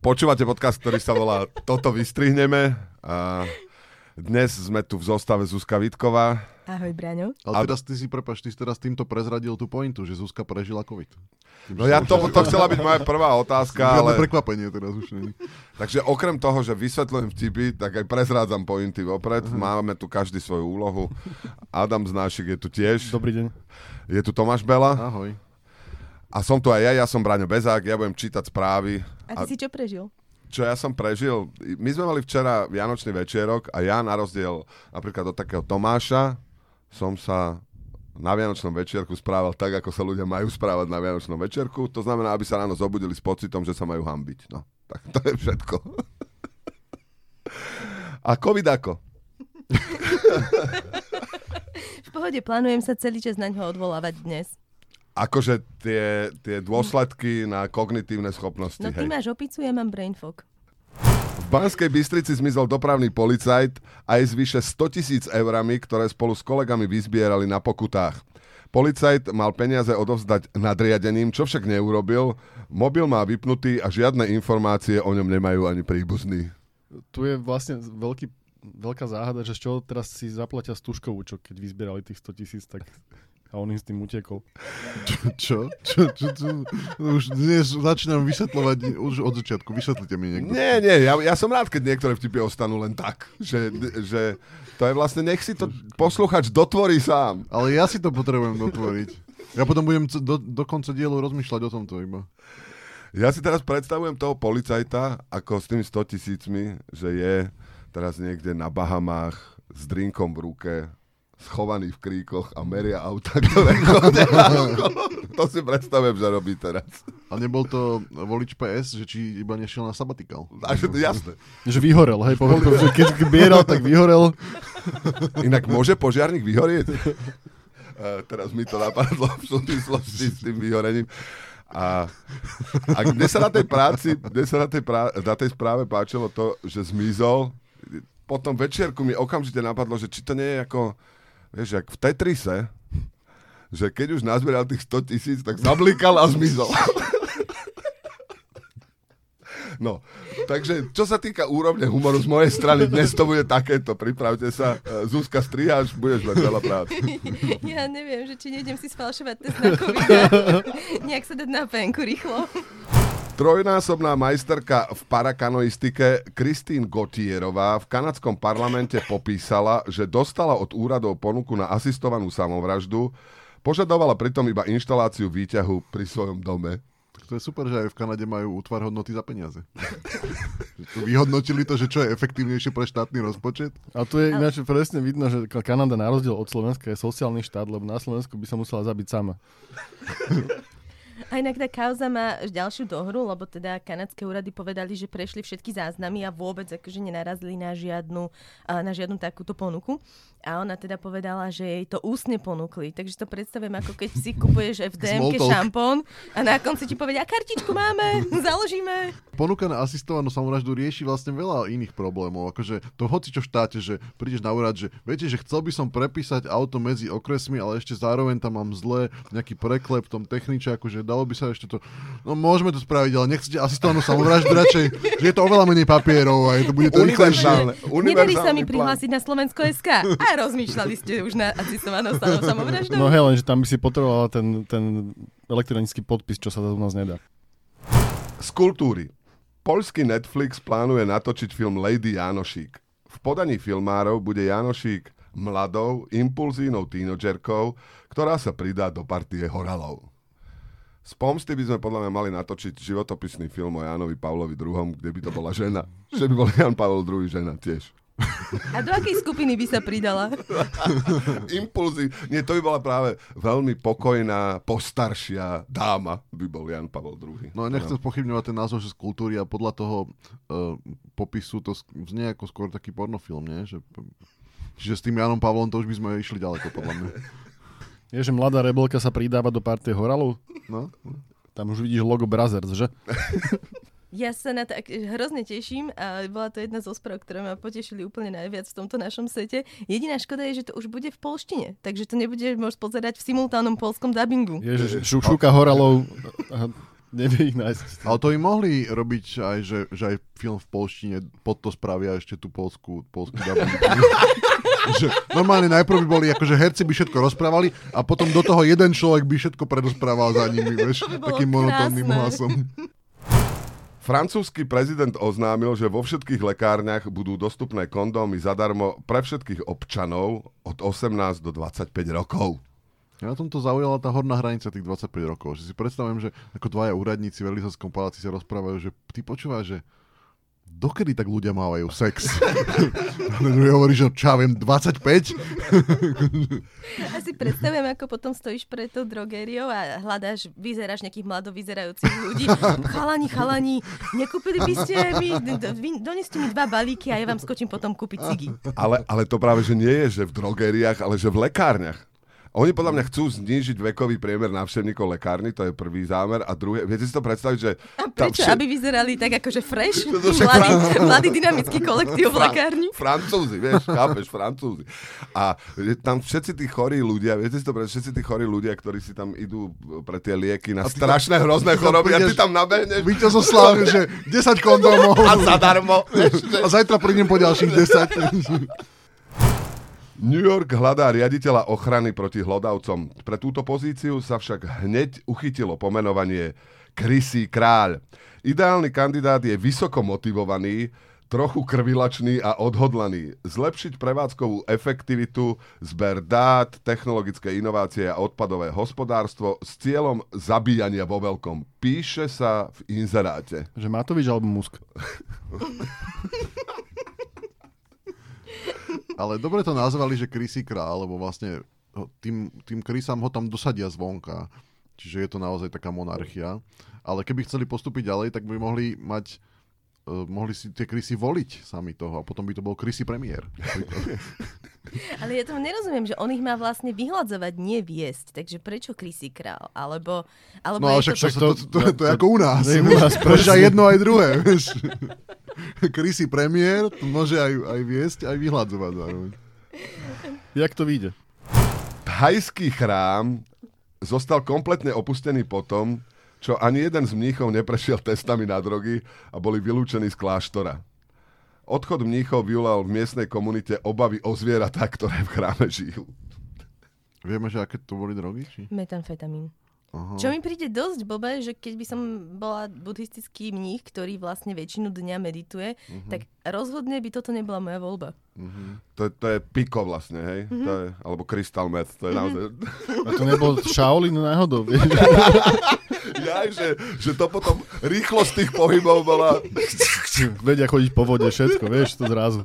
Počúvate podcast, ktorý sa volá Toto vystrihneme. A dnes sme tu v zostave Zuzka Vitková. Ahoj, Braňo. Ale teraz ty si, prepač, ty si teraz týmto prezradil tú pointu, že Zuzka prežila COVID. Tým, No ja to, to chcela byť moja prvá otázka, Žiadne ale... prekvapenie teraz už není. Takže okrem toho, že vysvetľujem vtipy, tak aj prezrádzam pointy vopred. Máme tu každý svoju úlohu. Adam Znášik je tu tiež. Dobrý deň. Je tu Tomáš Bela. Ahoj. A som tu aj ja, ja som Braňo Bezák, ja budem čítať správy. A ty si čo prežil? Čo ja som prežil, my sme mali včera Vianočný večerok a ja na rozdiel napríklad od takého Tomáša som sa na Vianočnom večierku správal tak, ako sa ľudia majú správať na Vianočnom večerku. To znamená, aby sa ráno zobudili s pocitom, že sa majú hambiť. No, tak to je všetko. A COVID ako? V pohode plánujem sa celý čas na ňo odvolávať dnes. Akože tie, tie dôsledky na kognitívne schopnosti. No ty hej. máš opicu, ja mám brain fog. V Banskej Bystrici zmizol dopravný policajt aj s vyše 100 tisíc eurami, ktoré spolu s kolegami vyzbierali na pokutách. Policajt mal peniaze odovzdať nadriadeným, čo však neurobil. Mobil má vypnutý a žiadne informácie o ňom nemajú ani príbuzní. Tu je vlastne veľký, veľká záhada, že z čoho teraz si zaplatia Stužkovú, čo keď vyzbierali tých 100 tisíc, tak a on im s tým utekol. Čo? Čo? Čo? čo? Už dnes začínam vysvetľovať už od začiatku. Vysvetlite mi niekto. Nie, nie, ja, ja som rád, keď niektoré vtipy ostanú len tak. Že, že to je vlastne, nech si to posluchač dotvorí sám. Ale ja si to potrebujem dotvoriť. Ja potom budem do, do konca dielu rozmýšľať o tomto iba. Ja si teraz predstavujem toho policajta ako s tými 100 tisícmi, že je teraz niekde na Bahamách s drinkom v ruke, schovaný v kríkoch a meria auta, ktoré. To si predstavujem, že robí teraz. A nebol to volič PS, že či iba nešiel na sabatikal. Takže to jasné. Že vyhorel, hej, poviem, to, že keď bieral, tak vyhorel. Inak môže požiarník vyhorieť? Uh, teraz mi to napadlo v súvislosti s tým vyhorením. A, a mne sa na tej práci, mne sa na tej, prá, na tej správe páčilo to, že zmizol. Po tom večierku mi okamžite napadlo, že či to nie je ako, vieš, jak v Tetrise, že keď už nazbieral tých 100 tisíc, tak zablikal a zmizol. No, takže čo sa týka úrovne humoru z mojej strany, dnes to bude takéto. Pripravte sa, e, Zuzka, strihaš, budeš mať veľa práce. Ja neviem, že či nejdem si sfalšovať test na COVID nejak sa dať na penku rýchlo. Trojnásobná majsterka v parakanoistike Kristín Gotierová v kanadskom parlamente popísala, že dostala od úradov ponuku na asistovanú samovraždu, požadovala pritom iba inštaláciu výťahu pri svojom dome. Tak to je super, že aj v Kanade majú útvar hodnoty za peniaze. Vyhodnotili to, že čo je efektívnejšie pre štátny rozpočet. A tu je ináč presne vidno, že Kanada na rozdiel od Slovenska je sociálny štát, lebo na Slovensku by sa musela zabiť sama. A inak tá kauza má ďalšiu dohru, lebo teda kanadské úrady povedali, že prešli všetky záznamy a vôbec akože nenarazili na žiadnu, na žiadnu takúto ponuku. A ona teda povedala, že jej to ústne ponúkli. Takže to predstavujem ako keď si kupuješ v DMK šampón a na konci ti povedia, kartičku máme, založíme. Ponuka na asistovanú samovraždu rieši vlastne veľa iných problémov. Akože to hoci čo v štáte, že prídeš na úrad, že viete, že chcel by som prepísať auto medzi okresmi, ale ešte zároveň tam mám zle nejaký preklep v tom techniče, akože dalo by sa ešte to... No môžeme to spraviť, ale nechcete asistovanú samovraždu radšej, že je to oveľa menej papierov a je to bude to rýchlejšie. Univerzálne. Nedarí sa mi prihlásiť na Slovensko SK. A rozmýšľali ste už na asistovanou stanou samovraždou? No hej, lenže tam by si potrebovala ten, ten elektronický podpis, čo sa u nás nedá. Z kultúry. Poľský Netflix plánuje natočiť film Lady Janošík. V podaní filmárov bude Janošík mladou, impulzívnou tínodžerkou, ktorá sa pridá do partie horalov. Z pomsty by sme podľa mňa mali natočiť životopisný film o Jánovi Pavlovi II, kde by to bola žena. Že by bol Jan Pavel II žena tiež. A do akej skupiny by sa pridala? Impulzy. Nie, to by bola práve veľmi pokojná, postaršia dáma by bol Jan Pavel II. No a nechcem spochybňovať ten názov, že z kultúry a podľa toho uh, popisu to znie ako skôr taký pornofilm, nie? Že, čiže s tým Janom Pavlom to už by sme išli ďaleko, podľa mňa. Je, že mladá rebelka sa pridáva do partie horalov? No? Tam už vidíš logo Brothers, že? Ja sa na to hrozne teším a bola to jedna zo správ, ktoré ma potešili úplne najviac v tomto našom sete. Jediná škoda je, že to už bude v polštine, takže to nebude môcť pozerať v simultánnom polskom dubbingu. Je, že šu, šúka horalov. Nevie ich nájsť. Ale to im mohli robiť aj, že, že aj film v polštine pod to spravia ešte tú polskú, polskú dubbing. že normálne najprv by boli, akože herci by všetko rozprávali a potom do toho jeden človek by všetko predosprával za nimi, vieš, by takým monotónnym hlasom. Francúzsky prezident oznámil, že vo všetkých lekárniach budú dostupné kondómy zadarmo pre všetkých občanov od 18 do 25 rokov. Ja na tomto zaujala tá horná hranica tých 25 rokov. Že si predstavujem, že ako dvaja úradníci v Elizovskom paláci sa rozprávajú, že ty počúvaš, že dokedy tak ľudia mávajú sex? druhý hovorí, že čo ja viem, 25? Ja si predstavujem, ako potom stojíš pred tou drogériou a hľadáš, vyzeráš nejakých mlado vyzerajúcich ľudí. Chalani, chalani, nekúpili by ste mi, vy- doneste mi dva balíky a ja vám skočím potom kúpiť cigy. Ale, ale to práve, že nie je, že v drogériách, ale že v lekárniach. Oni podľa mňa chcú znížiť vekový priemer návštevníkov lekárny, to je prvý zámer. A druhé, viete si to predstaviť, že... A prečo? vše- Aby vyzerali tak akože fresh? Mladý, mladý dynamický kolektív v Fra- lekárni? Francúzi, vieš, chápeš, Francúzi. A tam všetci tí chorí ľudia, viete si to predstaviť, všetci tí chorí ľudia, ktorí si tam idú pre tie lieky na strašné hrozné tam choroby a ty tam nabehneš Víťaz zo slávy, že 10 kondómov a zadarmo. a zajtra prídem po ďalších 10. New York hľadá riaditeľa ochrany proti hlodavcom. Pre túto pozíciu sa však hneď uchytilo pomenovanie Krysý kráľ. Ideálny kandidát je vysoko motivovaný, trochu krvilačný a odhodlaný. Zlepšiť prevádzkovú efektivitu, zber dát, technologické inovácie a odpadové hospodárstvo s cieľom zabíjania vo veľkom. Píše sa v inzeráte. Že Matovič alebo Musk. Ale dobre to nazvali, že Krysy král, lebo vlastne tým, tým Krysám ho tam dosadia zvonka. Čiže je to naozaj taká monarchia. Ale keby chceli postúpiť ďalej, tak by mohli mať eh, mohli si tie krysy voliť sami toho a potom by to bol krysy premiér. Ale ja tomu nerozumiem, že on ich má vlastne vyhľadzovať, nie viesť. Takže prečo Krysy král? Alebo, alebo No ale je však to... to, to, to, to, to je ako u nás. To je u nás, aj jedno, aj druhé. Vieš. Krysy premiér to môže aj, aj viesť, aj vyhľadzovať zároveň. Jak to vyjde? Thajský chrám zostal kompletne opustený potom, čo ani jeden z mníchov neprešiel testami na drogy a boli vylúčení z kláštora. Odchod mníchov vyvolal v miestnej komunite obavy o zvieratá, ktoré v chráme žijú. Vieme, že aké to boli drogy? Či? Metamfetamín. Aha. Čo mi príde dosť blbé, že keď by som bola buddhistický mních, ktorý vlastne väčšinu dňa medituje, Mhm. tak rozhodne by toto nebola moja voľba. To, je- to je piko vlastne, hej? Mhm. To je, alebo crystal meth, to je naozaj... A to nebol Shaolin náhodou, vieš? Ja, že, že to potom rýchlosť tých pohybov bola... Vedia chodiť po vode, všetko, vieš, to zrazu.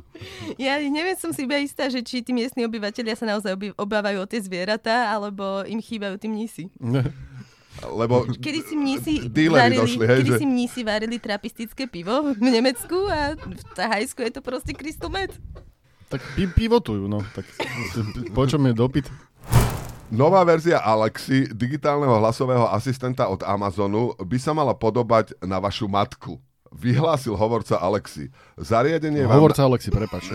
Ja neviem, som si iba istá, že či tí miestni obyvateľia sa naozaj obávajú o tie zvieratá, alebo im chýbajú tí mnísi. Lebo Kedy si mnísi varili, došli, hej, kedy že- si mnísi varili trapistické pivo v Nemecku a v Thajsku je to proste crystal meth. Tak pi- pivotujú, no. Tak po čom je dopyt? Nová verzia Alexy, digitálneho hlasového asistenta od Amazonu, by sa mala podobať na vašu matku. Vyhlásil hovorca Alexy. Zariadenie vám... Hovorca Alexi, prepač.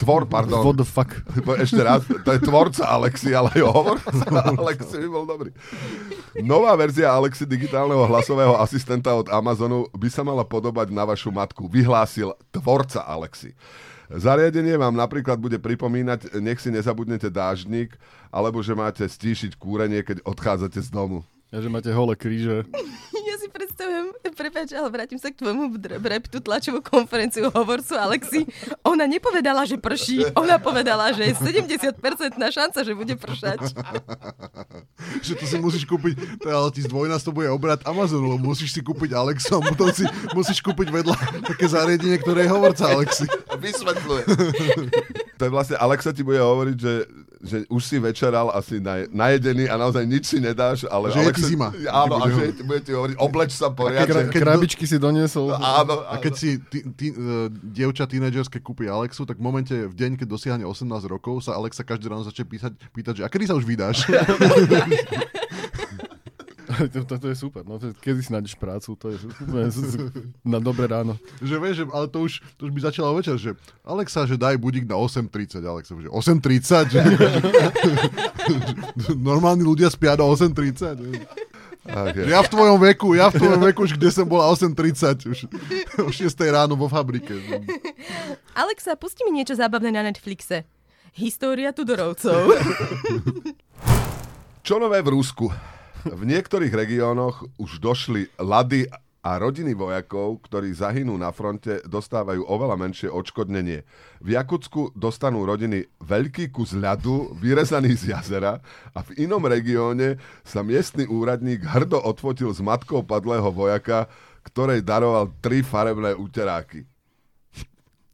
Tvor, pardon. What the fuck? Ešte raz, to je tvorca Alexi, ale jo, hovorca Alexi by bol dobrý. Nová verzia Alexi, digitálneho hlasového asistenta od Amazonu, by sa mala podobať na vašu matku. Vyhlásil tvorca Alexi. Zariadenie vám napríklad bude pripomínať, nech si nezabudnete dážnik, alebo že máte stíšiť kúrenie, keď odchádzate z domu. Ja, že máte holé kríže. Predstavujem, prepáč, ale vrátim sa k tvojmu breptu tlačovú konferenciu hovorcu Alexi. Ona nepovedala, že prší, ona povedala, že je 70% šanca, že bude pršať. že to si musíš kúpiť, to ale ti zdvojnásobuje obrad Amazonu, lebo musíš si kúpiť Alexa potom si musíš kúpiť vedľa také zariadenie, ktoré je hovorca Alexi. Vysvetľuje. to je vlastne, Alexa ti bude hovoriť, že, že už si večeral asi naj, najedený a naozaj nič si nedáš, ale Že je Alexa, ti zima. Áno, a že ti bude ti hovoriť, obleč sa poriadne. krabičky si doniesol. Áno, A keď si tí, tí, uh, dievča tínedžerské kúpi Alexu, tak v momente, v deň, keď dosiahne 18 rokov, sa Alexa každý ráno začne písať, pýtať, že a kedy sa už vydáš? To, to, to je super. No, to, je- kedy si nájdeš prácu, to je na dobré ráno. že vieš, že, ale to už, to už by začala večer, že Alexa, že daj budík na 8.30. Alexa, že 8.30? Že, normálni ľudia spia do 8.30? Okay. Ja v tvojom veku, ja v tvojom veku, už kde som bola 8.30, už o 6 ráno vo fabrike. Alexa, pusti mi niečo zábavné na Netflixe. História Tudorovcov. Čo nové v Rusku? V niektorých regiónoch už došli lady a rodiny vojakov, ktorí zahynú na fronte, dostávajú oveľa menšie odškodnenie. V Jakutsku dostanú rodiny veľký kus ľadu vyrezaný z jazera a v inom regióne sa miestny úradník hrdo odfotil s matkou padlého vojaka, ktorej daroval tri farebné úteráky.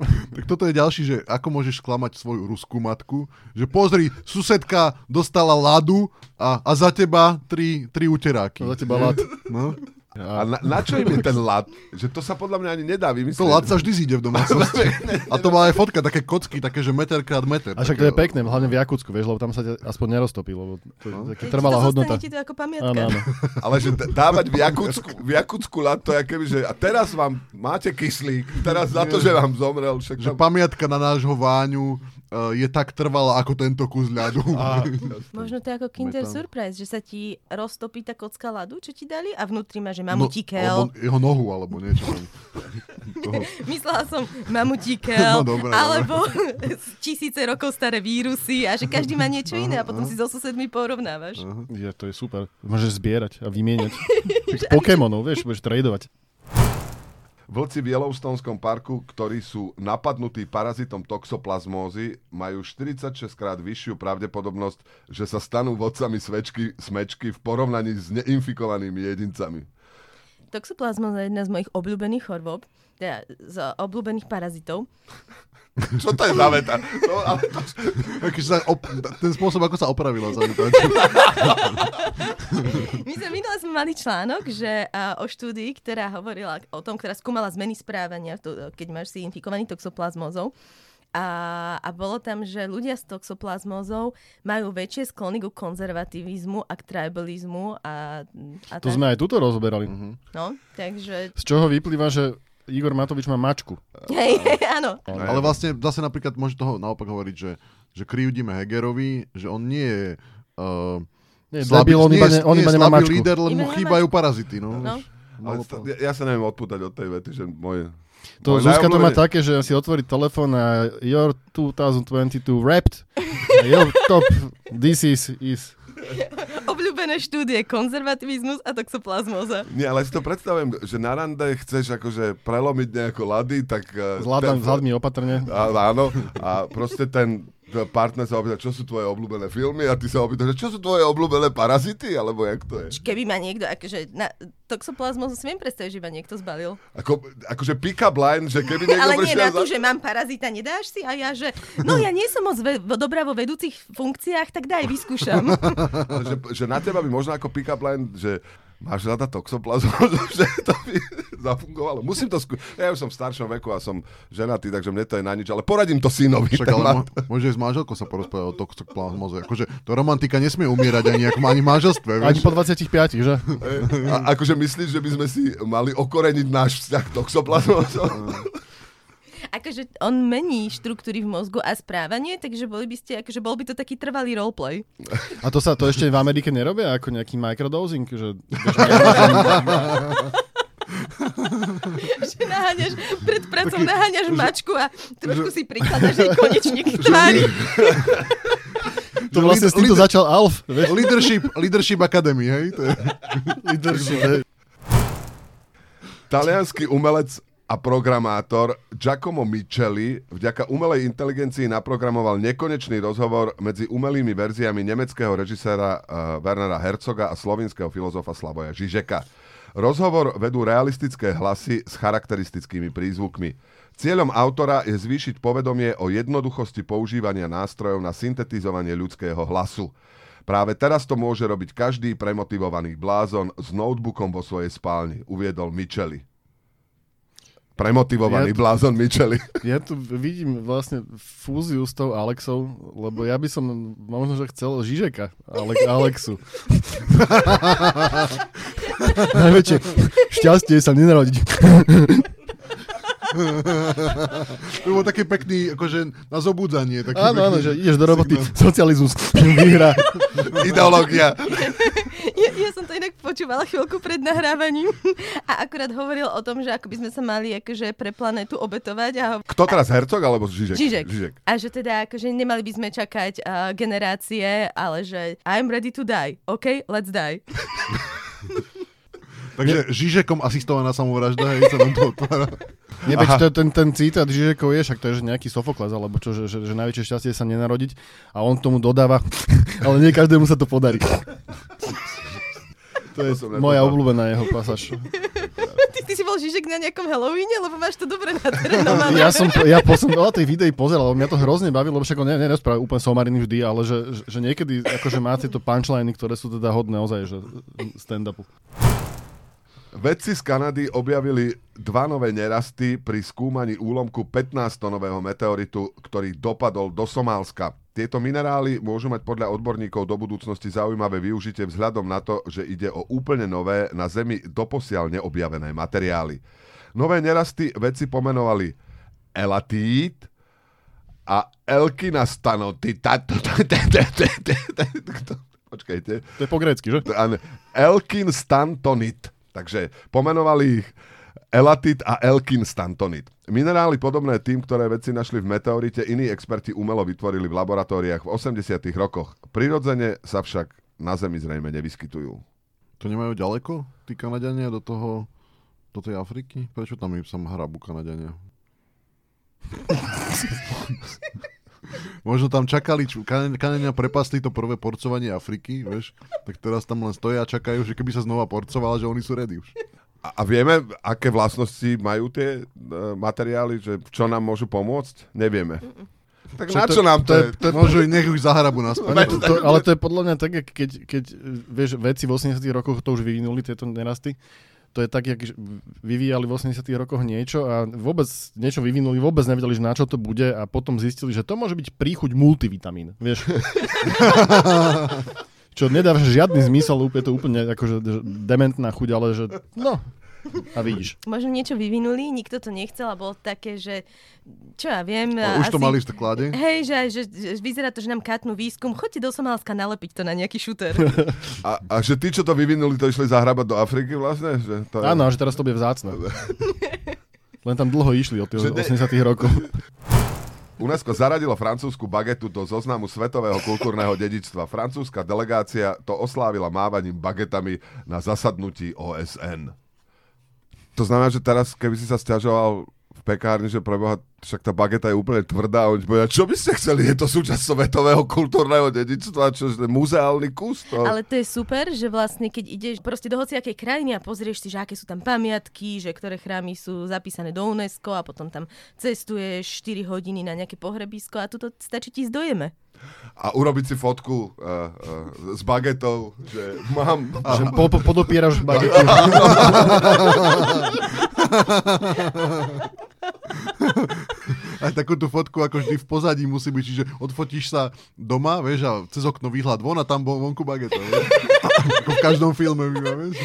Tak toto je ďalší, že ako môžeš sklamať svoju ruskú matku, že pozri, susedka dostala ladu a, a za teba tri, tri uteráky. Za teba lad. No. A na, na čo im je ten lad? Že to sa podľa mňa ani nedá vymyslieť. To lad sa vždy zíde v domácnosti. A to má aj fotka, také kocky, také, že meter krát meter. A však to je pekné, hlavne v Jakutsku, vieš, lebo tam sa aspoň neroztopí, lebo to je No. také trvalá to hodnota. Ti to ako pamiatka. Áno, áno. Ale že dávať v Jakutsku, v Jakutsku lad, to je keby, že a teraz vám máte kyslík, teraz za to, že vám zomrel, však Že tam... pamiatka na nášho váňu je tak trvalá ako tento kus ľadu. Á, Možno to je ako Kinder Metán. Surprise, že sa ti roztopí tá kocka ľadu, čo ti dali a vnútri má, že No, mamutíkel. alebo jeho nohu, alebo niečo. Myslela som mamutíkel, No, dobre, alebo tisíce rokov staré vírusy a že každý má niečo iné a potom aha. si so susedmi porovnávaš. Je, to je super. Môžeš zbierať a vymieňať. Pokémonov, vieš, budeš tradovať. Vlci v Yellowstoneskom parku, ktorí sú napadnutí parazitom toxoplazmózy, majú 46 krát vyššiu pravdepodobnosť, že sa stanú vodcami svečky, smečky v porovnaní s neinfikovanými jedincami. Toxoplazmoza je jedna z mojich obľúbených chorôb, teda z obľúbených parazitov. Čo to je za veta? To, ale to, sa op- ten spôsob, ako sa opravila. My sme minule sme mali článok, že o štúdii, ktorá hovorila o tom, ktorá skúmala zmeny správania, keď máš si infikovaný toxoplazmozou. A, a bolo tam, že ľudia s toxoplazmozou majú väčšie sklony ku konzervativizmu a k tribalizmu. A, a To tak. sme aj tuto rozoberali. No, takže... Z čoho vyplýva, že Igor Matovič má mačku. Hej, áno. Ale vlastne zase napríklad môže toho naopak hovoriť, že, že kryjúdime Hegerovi, že on nie je uh, Nie, debil, on iba, ne, on iba nemá slabý mačku. líder, len mu chýbajú parazity. No. No. ale ja, ja sa neviem odpútať od tej vety, že moje... To Môj Zuzka to má také, že si otvorí telefón a your 2022 wrapped, your top, this is, is. Obľúbené štúdie, konzervativizmus a toxoplazmoza. Nie, ale si to predstavujem, že na rande chceš akože prelomiť nejako lady, tak... eh, S hľadom- ten- s opatrne. A, áno, a proste ten partner sa opýta, čo sú tvoje obľúbené filmy a ty sa opýtaš, čo sú tvoje obľúbené parazity, alebo jak to je? Keby ma niekto, akože na toxoplazmozu si viem predstaviť, že ma niekto zbalil. Ako, akože pick-up line, že keby niekto Ale nie na to, za... že mám parazita, nedáš si? A ja, že no ja nie som moc ve- dobrá vo vedúcich funkciách, tak daj, vyskúšam. Že, že na teba by možno ako pick-up line, že máš rada toxoplazmu, že to by zafungovalo. Musím to skúsiť. Ja už som v staršom veku a som ženatý, takže mne to je na nič, ale poradím to synovi. Však ale má- mo- môže s manželkou sa porozprávať o toxoplazmoze. Akože to romantika nesmie umierať ani, ako, ani manželstve. Ani Vieš? po 25, že? A, akože myslíš, že by sme si mali okoreniť náš vzťah k toxoplazmu? Akože on mení štruktúry v mozgu a správanie, takže boli by ste, akože bol by to taký trvalý roleplay. A to sa to ešte v Amerike nerobia ako nejaký microdosing, že že naháňaš, pred pracom naháňaš mačku a trošku si prikladáš jej konečník tvári. to vlastne s týmto začal Alf, vieš? Leadership, leadership Academy, hej? To je... Leadership, hej. Talianský umelec a programátor Giacomo Micheli vďaka umelej inteligencii naprogramoval nekonečný rozhovor medzi umelými verziami nemeckého režiséra uh, Wernera Herzoga a slovinského filozofa Slavoja Žižeka. Rozhovor vedú realistické hlasy s charakteristickými prízvukmi. Cieľom autora je zvýšiť povedomie o jednoduchosti používania nástrojov na syntetizovanie ľudského hlasu. Práve teraz to môže robiť každý premotivovaný blázon s notebookom vo svojej spálni, uviedol Micheli. Premotivovaný Ja tu- blázon Micheli. Ja tu vidím vlastne fúziu s tou Alexou, lebo ja by som možno, že chcel Žižeka, Ale- Alexu. Najväčšie šťastie sa nenarodí. To bol taký pekný, akože na zobudzanie. Taký Áno, áno, že ideš do roboty, socializmus, výhra. Ideológia. Ja, ja som to inak počúvala chvíľku pred nahrávaním a akurát hovoril o tom, že ako by sme sa mali akože pre planetu obetovať. A ho... Kto teraz, Hercog alebo Žižek? Žižek. Žižek. A že teda akože nemali by sme čakať uh, generácie, ale že I'm ready to die. OK, let's die. Takže Žižekom asistovaná samovražda, hej, sa nám to otvára. Neveď, to je ten, ten citát Žižekov je, však to je že nejaký Sofokles, alebo čo, že, že, že najväčšie šťastie je sa nenarodiť a on k tomu dodáva, ale nie každému sa to podarí. To je To moja obľúbená jeho pasáž. Ty, ty si bol Žižek na nejakom Halloweene, lebo máš to dobre natrenované. Ja som, ja som veľa tej videí pozeral, lebo mňa to hrozne bavilo, lebo však on ne, nerozpráva úplne somariny vždy, ale že, že, že niekedy akože má tieto punchliny, ktoré sú teda hodné ozaj, že stand-upu. Vedci z Kanady objavili dva nové nerasty pri skúmaní úlomku 15-tonového meteoritu, ktorý dopadol do Somálska. Tieto minerály môžu mať podľa odborníkov do budúcnosti zaujímavé využitie vzhľadom na to, že ide o úplne nové, na Zemi doposiaľ neobjavené materiály. Nové nerasty vedci pomenovali elatít a elkina. Počkajte. To je po grécky, že? Elkin stantonit. Takže pomenovali ich elatit a Elkin stantonit. Minerály podobné tým, ktoré vedci našli v meteorite, iní experti umelo vytvorili v laboratóriách v 80 rokoch. Prirodzene sa však na Zemi zrejme nevyskytujú. To nemajú ďaleko, tí Kanadiania, do toho, do tej Afriky? Prečo tam im sa hrabu Kanadiania? Možno tam čakali, čo- Kan- Kanadiania prepasli to prvé porcovanie Afriky, vieš? Tak teraz tam len stoja a čakajú, že keby sa znova porcovala, že oni sú ready už. A, a vieme, aké vlastnosti majú tie e, materiály, že čo nám môžu pomôcť? Nevieme. Tak Čo na to- čo nám to, to je? to Môžu nech už zahrabu naspäť. Ale to, to, ale to je podľa mňa tak, keď, keď vieš, veci v 80 rokoch to už vyvinuli, tieto nerasty. To je tak, jak vyvíjali v 80 rokoch niečo a vôbec niečo vyvinuli, vôbec nevedeli, že na čo to bude a potom zistili, že to môže byť príchuť multivitamín. Vieš? čo nedáva žiadny zmysel, úplne to úplne akože že dementná chuť, ale že no, a vidíš. Možno niečo vyvinuli, nikto to nechcel a bolo také, že čo ja viem. A už to asi- mali v sklade. Hej, že, že, že vyzerá to, že nám katnú výskum. Choďte do Somálska nalepiť to na nejaký šuter. A, a že tí, čo to vyvinuli, to išli zahrabať do Afriky vlastne? Že to je... Áno, že teraz to bude vzácne. Len tam dlho išli od tých Že ne- 80 rokov. UNESCO zaradilo francúzsku bagetu do zoznamu svetového kultúrneho dedičstva. Francúzska delegácia to oslávila mávaním bagetami na zasadnutí OSN. To znamená, že teraz, keby si sa stiažoval v pekárni, že preboha, však tá bageta je úplne tvrdá, a oni povedia, čo by ste chceli, je to súčasť svetového kultúrneho dedičstva, čo je muzeálny kus. To... Ale to je super, že vlastne keď ideš proste do hociakej krajiny a pozrieš si, že aké sú tam pamiatky, že ktoré chrámy sú zapísané do UNESCO a potom tam cestuješ 4 hodiny na nejaké pohrebisko a tuto stačí ti zdojeme. A urobiť si fotku uh, uh, s bagetou, že mám... Že po, po, podopieraš bagety. Aj takú tú fotku, ako vždy v pozadí musí byť, čiže odfotíš sa doma, vieš, a cez okno výhľad von a tam bol vonku bageta, vieš. ako v každom filme, vieš.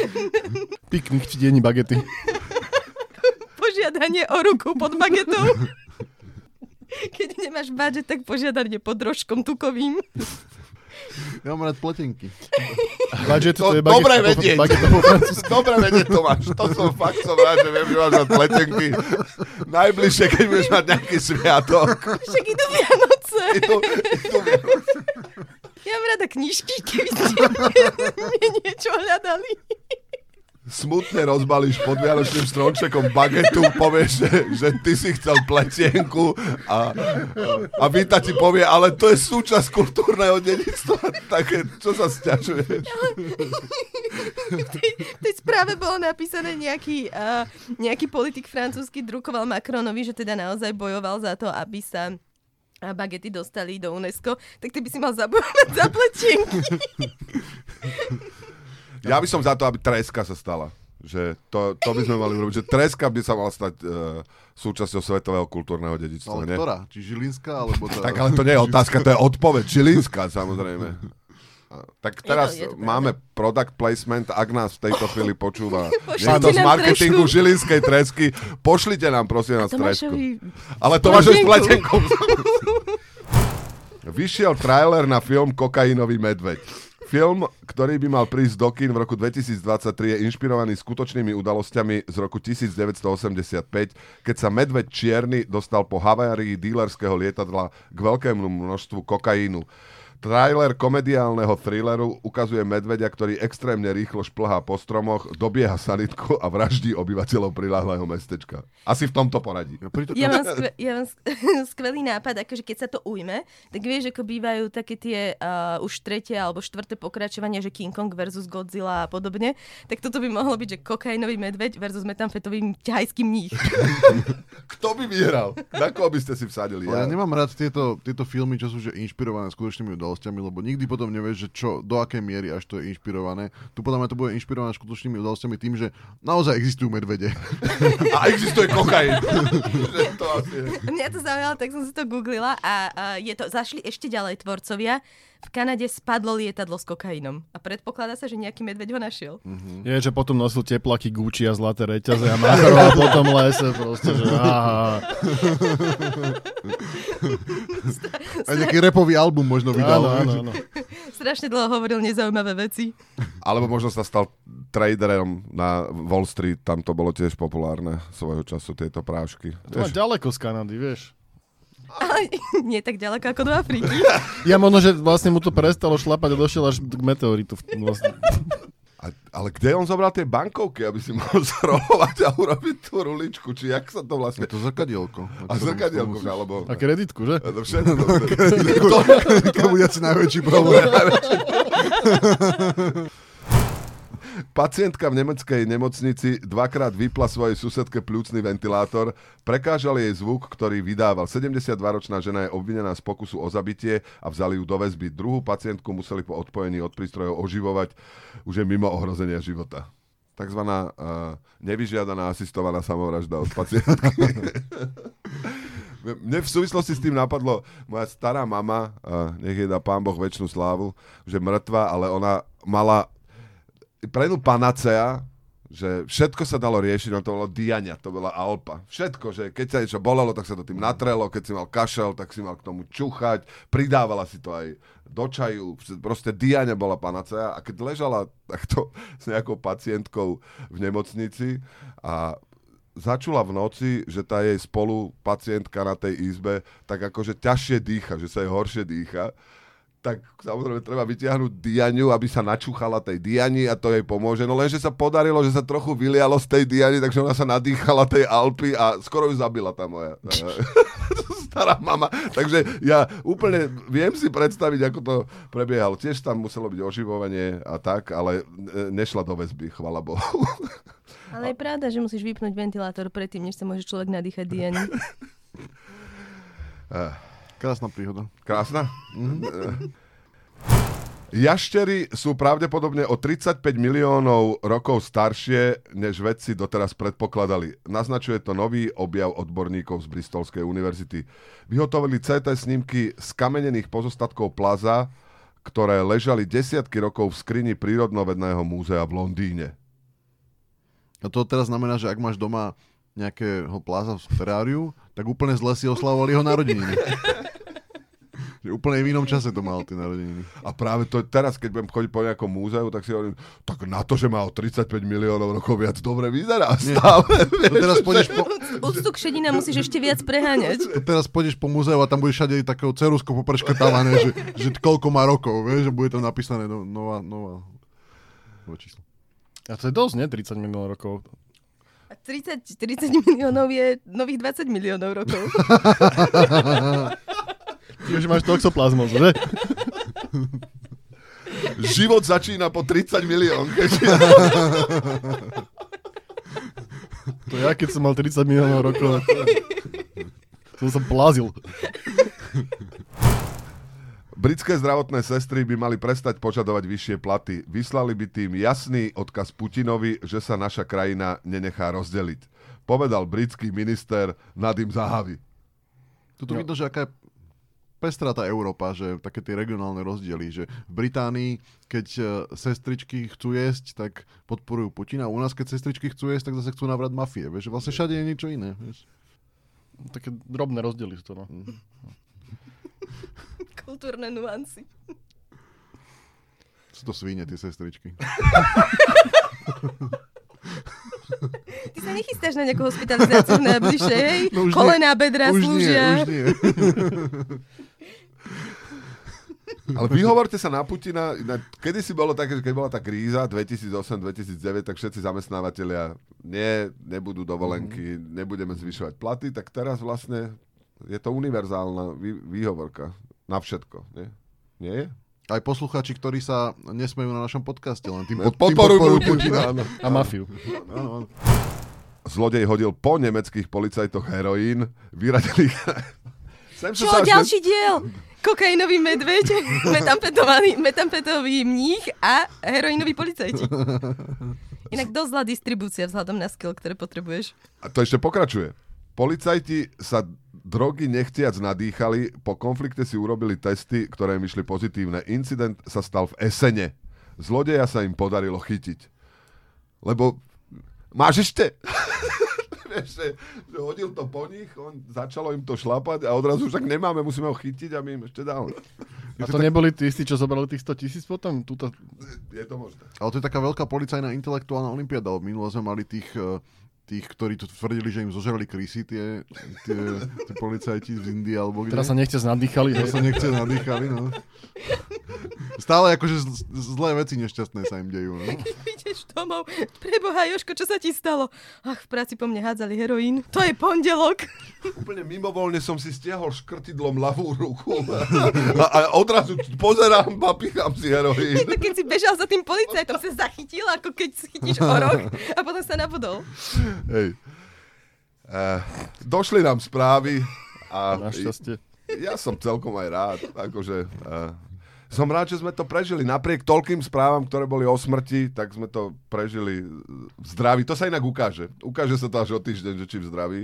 Piknik v tieni bagety. Požiadanie o ruku pod bagetou. Keď nemáš budget, tak požiadanie pod rožkom tukovým. Ja mám rád pletenky. Budget, To to, je baget, dobre po- vedieť. bageta po. Dobre vedieť, Tomáš. To som fakt som rád, že viem, že máš rád pletenky. Najbližšie, keď budeš mať nejaký sviatok. Však idú Vianoce. Idú, idú Vianoce. Ja mám rada knižky, keby ste mne niečo hľadali. Smutne rozbalíš pod Vianočným stromčekom bagetu, povieš, že, že ty si chcel pletienku a, a Vita ti povie, ale to je súčasť kultúrneho dedičstva. Také, čo sa stiažuješ? V tej, v tej správe bolo napísané nejaký, uh, nejaký politik francúzsky drukoval Macronovi, že teda naozaj bojoval za to, aby sa a bagety dostali do UNESCO, tak ty by si mal zabojovať za pletienky. Ja by som za to, aby treska sa stala. Že to, to by sme mali urobiť. Že treska by sa mala stať uh, súčasťou svetového kultúrneho dedičstva. Ale nie? ktorá? Či Žilinská, alebo tá... Tak ale to nie je otázka, to je odpoveď. Čilínska, samozrejme. Tak teraz je to pravda. máme product placement, ak nás v tejto chvíli počúva niekto z marketingu trešku. Žilinskej tresky, pošlite nám prosím nás tresku. Ale Tomášovi s pletenku. pletenkou. Vyšiel trailer na film Kokainový medveď. Film, ktorý by mal prísť do kín v roku 2023, je inšpirovaný skutočnými udalosťami z roku 1985, keď sa medveď čierny dostal po havárii dílerského lietadla k veľkému množstvu kokainu. Trailer komediálneho thrilleru ukazuje medveďa, ktorý extrémne rýchlo šplhá po stromoch, dobieha sanitku a vraždí obyvateľov priláhlého mestečka. Asi v tomto poradí. Ja, pri to, Ja mám, skve, ja mám sk- skvelý nápad, akože keď sa to ujme, tak vieš, ako bývajú také tie uh, už tretie alebo štvrté pokračovania, že King Kong versus Godzilla a podobne, tak toto by mohlo byť, že kokainový medveď versus metamfetový thajský mních. Kto by vyhral? Na koho by ste si vsadili? Ale ja nemám rád tieto, tieto filmy, čo sú že inšpirované skutočnými udalosťami, lebo nikdy potom nevieš, že čo, do akej miery až to je inšpirované. Tu podľa mňa to bude inšpirované skutočnými udalosťami tým, že naozaj existujú medvede. A existuje kokain. To asi je. Mňa to zaujalo, tak som si to googlila a, a je to, zašli ešte ďalej tvorcovia. V Kanade spadlo lietadlo s kokainom a predpokladá sa, že nejaký medveď ho našiel. Je, že potom nosil teplaky Gucci a zlaté reťaze a macharoval po tom lese proste, že aha. A nejaký repový album možno vydal. Áno, áno, áno. Strašne dlho hovoril nezaujímavé veci. Alebo možno sa stal traderom na Wall Street, tam to bolo tiež populárne svojho času, tieto prášky. To má ďaleko z Kanady, vieš. Ale nie tak ďaleko ako do Afriky. Ja možno, že vlastne mu to prestalo šlapať a došiel až k meteoritu. Vlastne. A, ale kde on zobral tie bankovky, aby si mohol zrolovať a urobiť tú ruličku? Či jak sa to vlastne... Je to zrkadielko. A zrkadielko, alebo... A kreditku, že? A to všetko. To bude asi najväčší problém. Pacientka v nemeckej nemocnici dvakrát vypla svojej susedke pľúcný ventilátor, prekážal jej zvuk, ktorý vydával. 72-ročná žena je obvinená z pokusu o zabitie a vzali ju do väzby. Druhú pacientku museli po odpojení od prístrojov oživovať, už je mimo ohrozenia života. Takzvaná uh, nevyžiadaná asistovaná samovražda od pacientky. Mne v súvislosti s tým napadlo, moja stará mama, uh, nech jej dá pán Boh väčšinu slávu, že mŕtva, ale ona mala pre ňu panacea, že všetko sa dalo riešiť, no to bolo diania, to bola Alpa. Všetko, že keď sa niečo bolelo, tak sa to tým natrelo, keď si mal kašel, tak si mal k tomu čuchať, pridávala si to aj do čaju, proste diania bola panacea a keď ležala takto s nejakou pacientkou v nemocnici a začula v noci, že tá jej spolu pacientka na tej izbe tak akože ťažšie dýcha, že sa jej horšie dýcha, tak samozrejme treba vytiahnuť dianiu, aby sa načúchala tej diani a to jej pomôže. No lenže sa podarilo, že sa trochu vylialo z tej diani, takže ona sa nadýchala tej Alpy a skoro ju zabila tá moja stará mama. Takže ja úplne viem si predstaviť, ako to prebiehalo. Tiež tam muselo byť oživovanie a tak, ale nešla do väzby, chvala Bohu. Ale je pravda, že musíš vypnúť ventilátor predtým, než sa môže človek nadýchať diani. Krásna príhoda. Krásna? Mm-hmm. Jaštery sú pravdepodobne o 35 miliónov rokov staršie, než vedci doteraz predpokladali. Naznačuje to nový objav odborníkov z Bristolskej univerzity. Vyhotovili CT snímky z kamenených pozostatkov plaza, ktoré ležali desiatky rokov v skrini Prírodnovedného múzea v Londýne. A to teraz znamená, že ak máš doma nejakého pláza v teráriu, tak úplne zle si oslavovali jeho narodeniny. Že úplne v inom čase to mal tie narodeniny. A práve to teraz, keď budem chodiť po nejakom múzeu, tak si hovorím, tak na to, že má o 35 miliónov rokov viac dobre vyzerá stále. To teraz pôjdeš po, Úctu k šedina musíš ešte viac preháňať. to teraz pôjdeš po múzeu a tam budeš všade takého ceruskou popreškatávané, že, že koľko má rokov, vieš, že bude tam napísané no, nová, nová, nová číslo. A to je dosť, nie? 30 miliónov rokov. A 30, 30 miliónov je nových 20 miliónov rokov. Už máš toxoplazmus, že? Život začína po 30 milión. To ja, keď som mal 30 miliónov rokov, to som plazil. Britské zdravotné sestry by mali prestať požadovať vyššie platy. Vyslali by tým jasný odkaz Putinovi, že sa naša krajina nenechá rozdeliť. Povedal britský minister Nadim Zahavi. Tuto no. vidno, že aká je pestrá tá Európa, že také tie regionálne rozdiely, že v Británii, keď e, sestričky chcú jesť, tak podporujú Putina. U nás, keď sestričky chcú jesť, tak zase chcú navrať mafie. Vieš, vlastne všade je niečo iné. Vieš. Také drobné rozdiely sú to, no. Kultúrne nuancy. Sú to svíne, tie sestričky. Ty sa nechystáš na nejakú hospitalizáciu najbližšie, hej? No nie. Kolená, bedra už slúžia. nie, už nie. Ale vyhovorte sa na Putina. Na, kedy si bolo také, že keď bola tá kríza 2008-2009, tak všetci zamestnávateľia nie, nebudú dovolenky, Mhm. nebudeme zvyšovať platy, tak teraz vlastne je to univerzálna vý, výhovorka na všetko. Nie? Nie je? Aj poslucháči, ktorí sa nesmejú na našom podcaste, len tým, pod, tým Podporujú Putina. A mafiu. Áno, áno. Zlodej hodil po nemeckých policajtoch heroín, vyradili... Sem Čo, sa ďalší diel? Kokainový medveď, metamfetový mních a heroinový policajti. Inak dosť zlá distribúcia vzhľadom na skill, ktoré potrebuješ. A to ešte pokračuje. Policajti sa drogy nechtiac nadýchali, po konflikte si urobili testy, ktoré im vyšli pozitívne. Incident sa stal v Esene. Zlodeja sa im podarilo chytiť. Lebo máš ešte? Že, že hodil to po nich, on začalo im to šlapať a odrazu však nemáme, musíme ho chytiť, aby im ešte dal. A to neboli tí istí, čo zobrali tých 100 tisíc potom? Tuto... Je to možné. Ale to je taká veľká policajná intelektuálna olimpiáda. Minule sme mali tých, eh, tých, ktorí tu tvrdili, že im zožrali krysy, tie, tie, tie policajti z Indie alebo kde. Teraz sa nechce nadýchali. Teraz sa nechce nadýchali, no. Stále akože zlé veci nešťastné sa im dejú, no. Ideš domov. Preboha, Joško, čo sa ti stalo? Ach, v práci po mne hádzali heroín. To je pondelok. Úplne mimovoľne som si stiahol škrtidlom ľavú ruku a, a odrazu pozerám, papichám si heroín. Tak keď si bežal za tým policajtom, sa zachytil, ako keď chytíš orok a potom sa nabudol. Hej. Uh, došli nám správy a Našťastie. ja som celkom aj rád. Akože, uh, som rád, že sme to prežili. Napriek toľkým správam, ktoré boli o smrti, tak sme to prežili v zdraví. To sa inak ukáže. Ukáže sa to až o týždeň, že či v zdraví.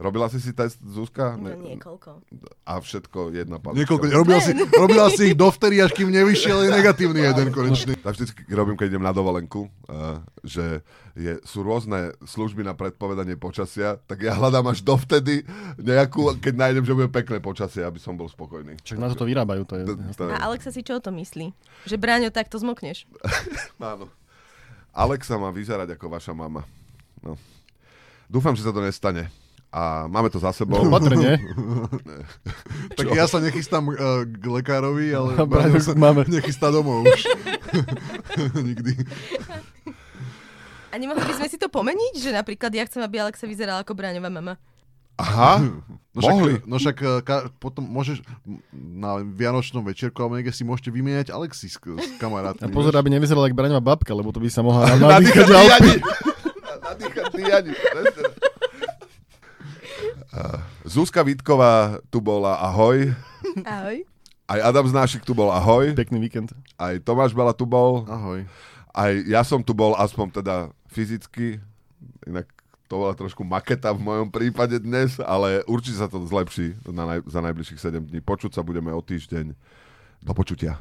Robila si si test, Zuzka? No niekoľko. A všetko jedna palička. Niekoľko, robila, si, robila si ich dovtedy, až kým nevyšiel je negatívny jeden konečný. Ja vždycky robím, keď idem na dovolenku, uh, že je, sú rôzne služby na predpovedanie počasia, tak ja hľadám až dovtedy nejakú, keď nájdem, že bude pekné počasie, aby som bol spokojný. Čak na to to vyrábajú, to je... To, to A Alexa si čo o to myslí? Že Bráňo, takto zmokneš. áno. Alexa má vyzerať ako vaša mama. No. Dúfam, že sa to nestane. A máme to za sebou. Opatrne. Tak ja sa nechystám uh, k lekárovi, ale A Braňo sa máme. nechystá domov už. Nikdy. A nemohli by sme si to pomeniť? Že napríklad ja chcem, aby Alexa vyzerala ako Bráňová mama. Aha, No však, mohli. no však eh, ka, potom môžeš na Vianočnom večierku alebo niekde si môžete vymieňať Alexi s, s A kamarátmi. pozor, vieš. aby nevyzerala ako Braňová babka, lebo to by sa mohla Nadýchať nadýchať. Nadýchať. Uh, Zuzka Vítková tu bola, ahoj. Ahoj. Aj Adam Znášik tu bol, ahoj. Pekný víkend. Aj Tomáš Bela tu bol. Ahoj. Aj ja som tu bol, aspoň teda fyzicky. Inak to bola trošku maketa v mojom prípade dnes, ale určite sa to zlepší na naj- za najbližších 7 dní. Počuť sa budeme o týždeň. Do počutia.